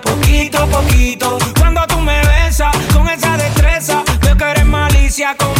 poquito a poquito. Cuando tú me besas con esa destreza, veo que eres malicia con.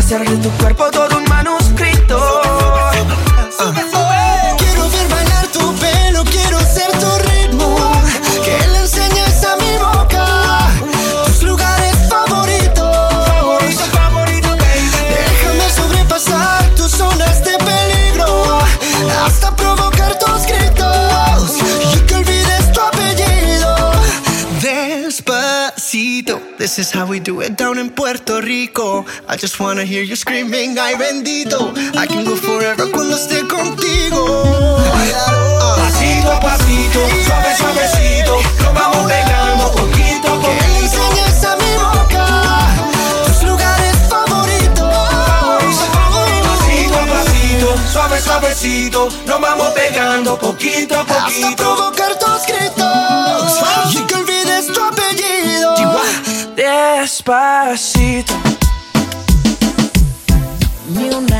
Hacer de tu cuerpo todo un manuscrito. This is how we do it down in Puerto Rico. I just wanna hear you screaming, ay bendito. I can go forever cuando esté contigo. Pasito a pasito, suave, suavecito. Nos vamos pegando poquito a Que poquito. enseñes a mi boca tus lugares favoritos. Pasito a pasito, suave, suavecito. Nos vamos pegando poquito a Hasta poquito. provocar tus gritos Despacito. Ni una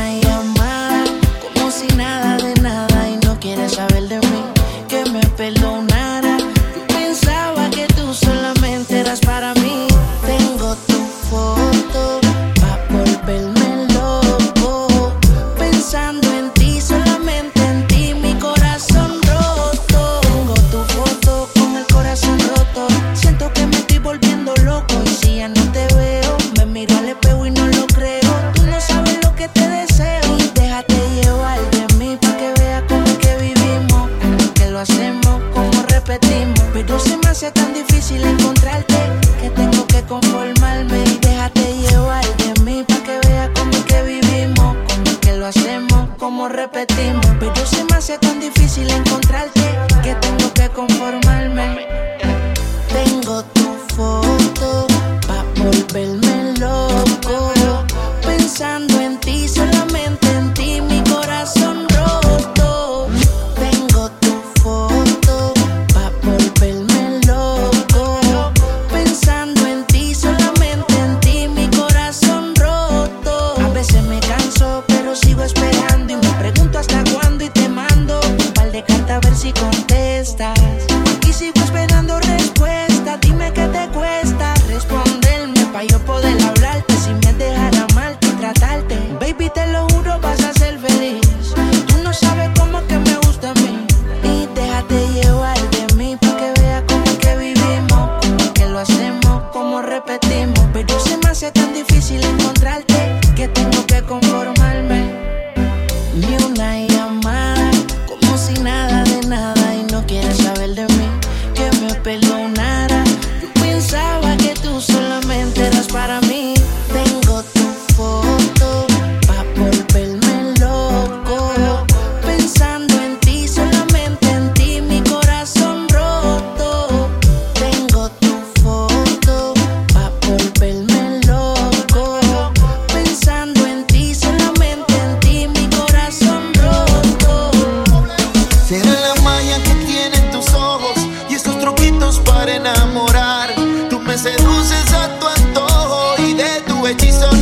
Pero se me hace tan difícil encontrarte que tengo que conformarme. Tengo tu foto pa' volverme loco. Pensando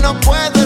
no puedo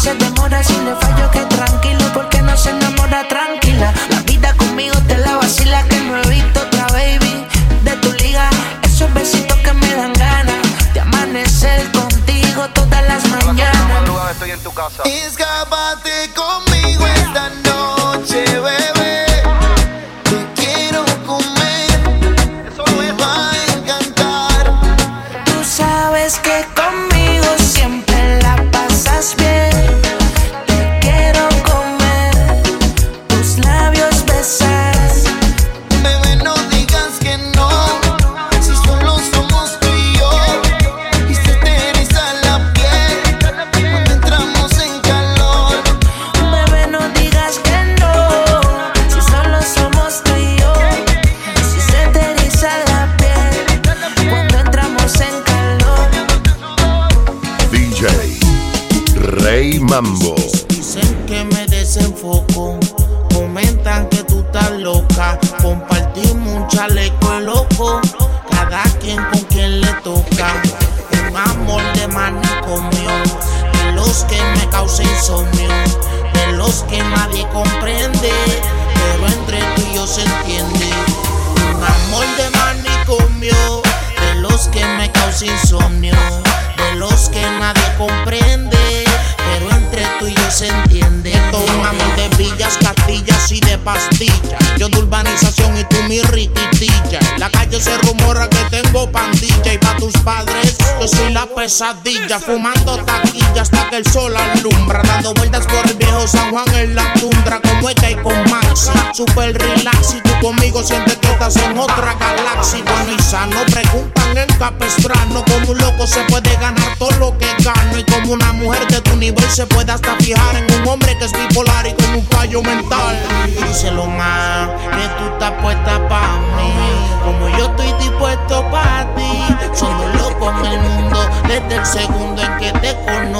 se demora Si le fallo que tranquilo porque no se enamora tranquila. La vida conmigo te la vacila que no he visto otra baby De tu liga. Esos besitos que me dan ganas De amanecer contigo todas las mañanas. Escápate conmigo de los que nadie comprende, pero entre tú y yo se entiende. Un amor de manicomio, de los que me causa insomnio, de los que nadie comprende, pero entre tú y yo se entiende. Todo un amor de villas, castillas y de pastillas. Yo de urbanización y tú mi riquitilla. La calle se rumora que tengo pandilla y pa' tus padres yo soy la pesadilla. Fumando taquilla hasta que el sol alumbra. Dando vueltas por el viejo San Juan en la tundra como es que hay con Maxi. Super relax y tú conmigo sientes que estás en otra galaxia. Bueno y sano, preguntan en Capestrano como un loco se puede ganar todo lo que gano. Y como una mujer de tu nivel se puede hasta fijar en un hombre que es bipolar y con un fallo mental. Díselo más, que tú estás puesta pa' mí. Como yo estoy dispuesto pa' ti. Somos locos en el mundo desde el segundo en que te conocí.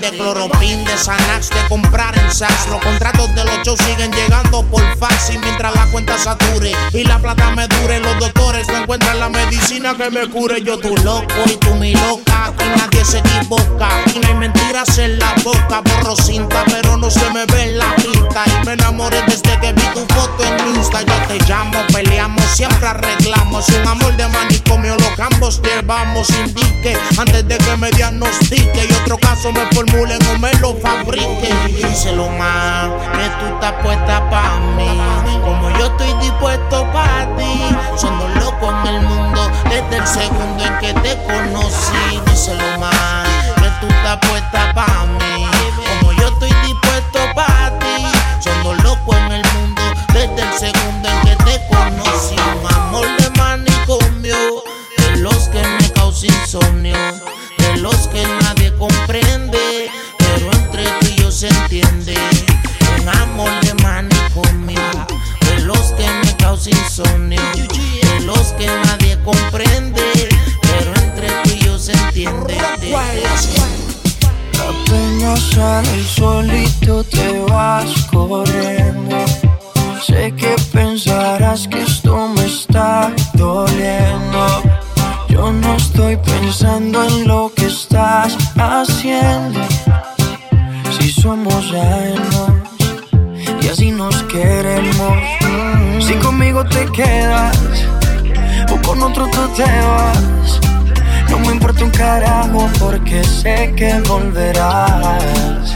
De cloropin, de Xanax, de comprar en Saks. Los contratos de los shows siguen llegando por fax y mientras la cuenta sature y la plata me dure, los doctores no encuentran la medicina que me cure. Yo tu loco y tú mi loca, aquí nadie se equivoca y no hay mentiras en la boca. Borro cinta, pero no se me ve en la pinta y me enamoré desde que vi tu foto en Insta. Yo te llamo, peleamos, siempre arreglamos. Un amor de manicomio, lo que ambos llevamos. Indique antes de que me diagnostique y otro caso me formulen o me lo fabrique. Díselo más, que tú estás puesta pa' mí. Como yo estoy dispuesto pa' ti. Somos locos en el mundo desde el segundo en que te conocí. Díselo más, que tú estás puesta pa' mí. De los que nadie comprende, pero entre tú y yo se entiende. Un amor de manicomio, de los que me causa insomnio, de los que nadie comprende, pero entre tú y yo se entiende. Apenas sale el solito te vas corriendo. Sé que pensarás que esto me está doliendo. Estoy pensando en lo que estás haciendo. Si somos años y así nos queremos. Si conmigo te quedas o con otro tú te vas. No me importa un carajo porque sé que volverás.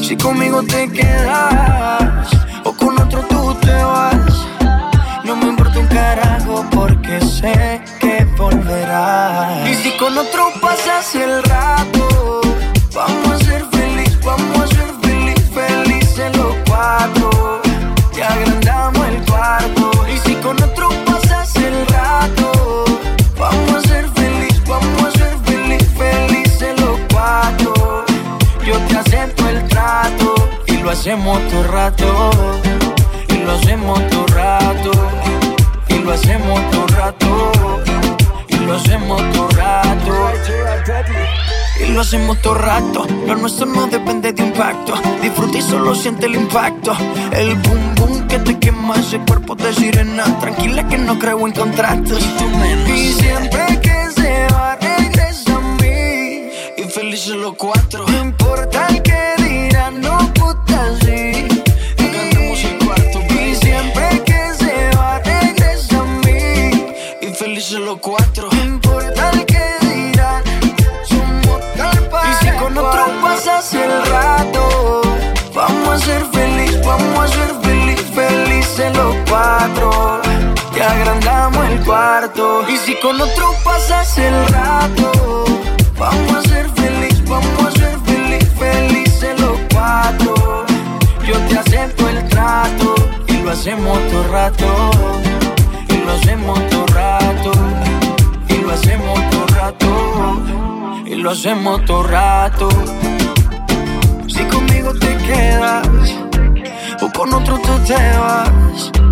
Si conmigo te quedas o con otro tú te vas. No me importa un carajo porque sé que volverás. Y si con otro pasas el rato, Y lo hacemos todo rato. Lo nuestro no depende de impacto. Disfruta y solo siente el impacto. El boom boom que te quema ese cuerpo de sirena. Tranquila que no creo en contratos. Y siempre que se va, regresa a mí. Y felices los cuatro. No importa el que cuatro. Te agrandamos el cuarto. Y si con otro pasas el rato, vamos a ser feliz, vamos a ser feliz, felices los cuatro. Yo te acepto el trato y lo hacemos todo rato. Y lo hacemos todo rato. Y lo hacemos todo rato. Y lo hacemos todo rato. Si conmigo te quedas o con otro tú te vas.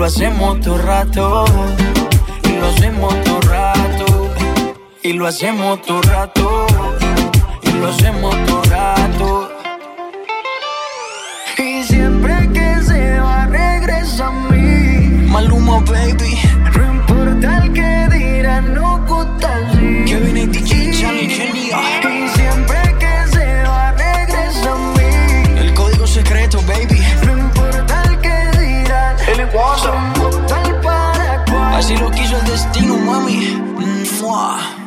lo hacemos todo rato. Y lo hacemos todo rato. Y lo hacemos todo rato. Y lo hacemos todo rato. Y siempre que se va, regresa a mí. Maluma, baby. No importa el que dirán, no gusta así. Somos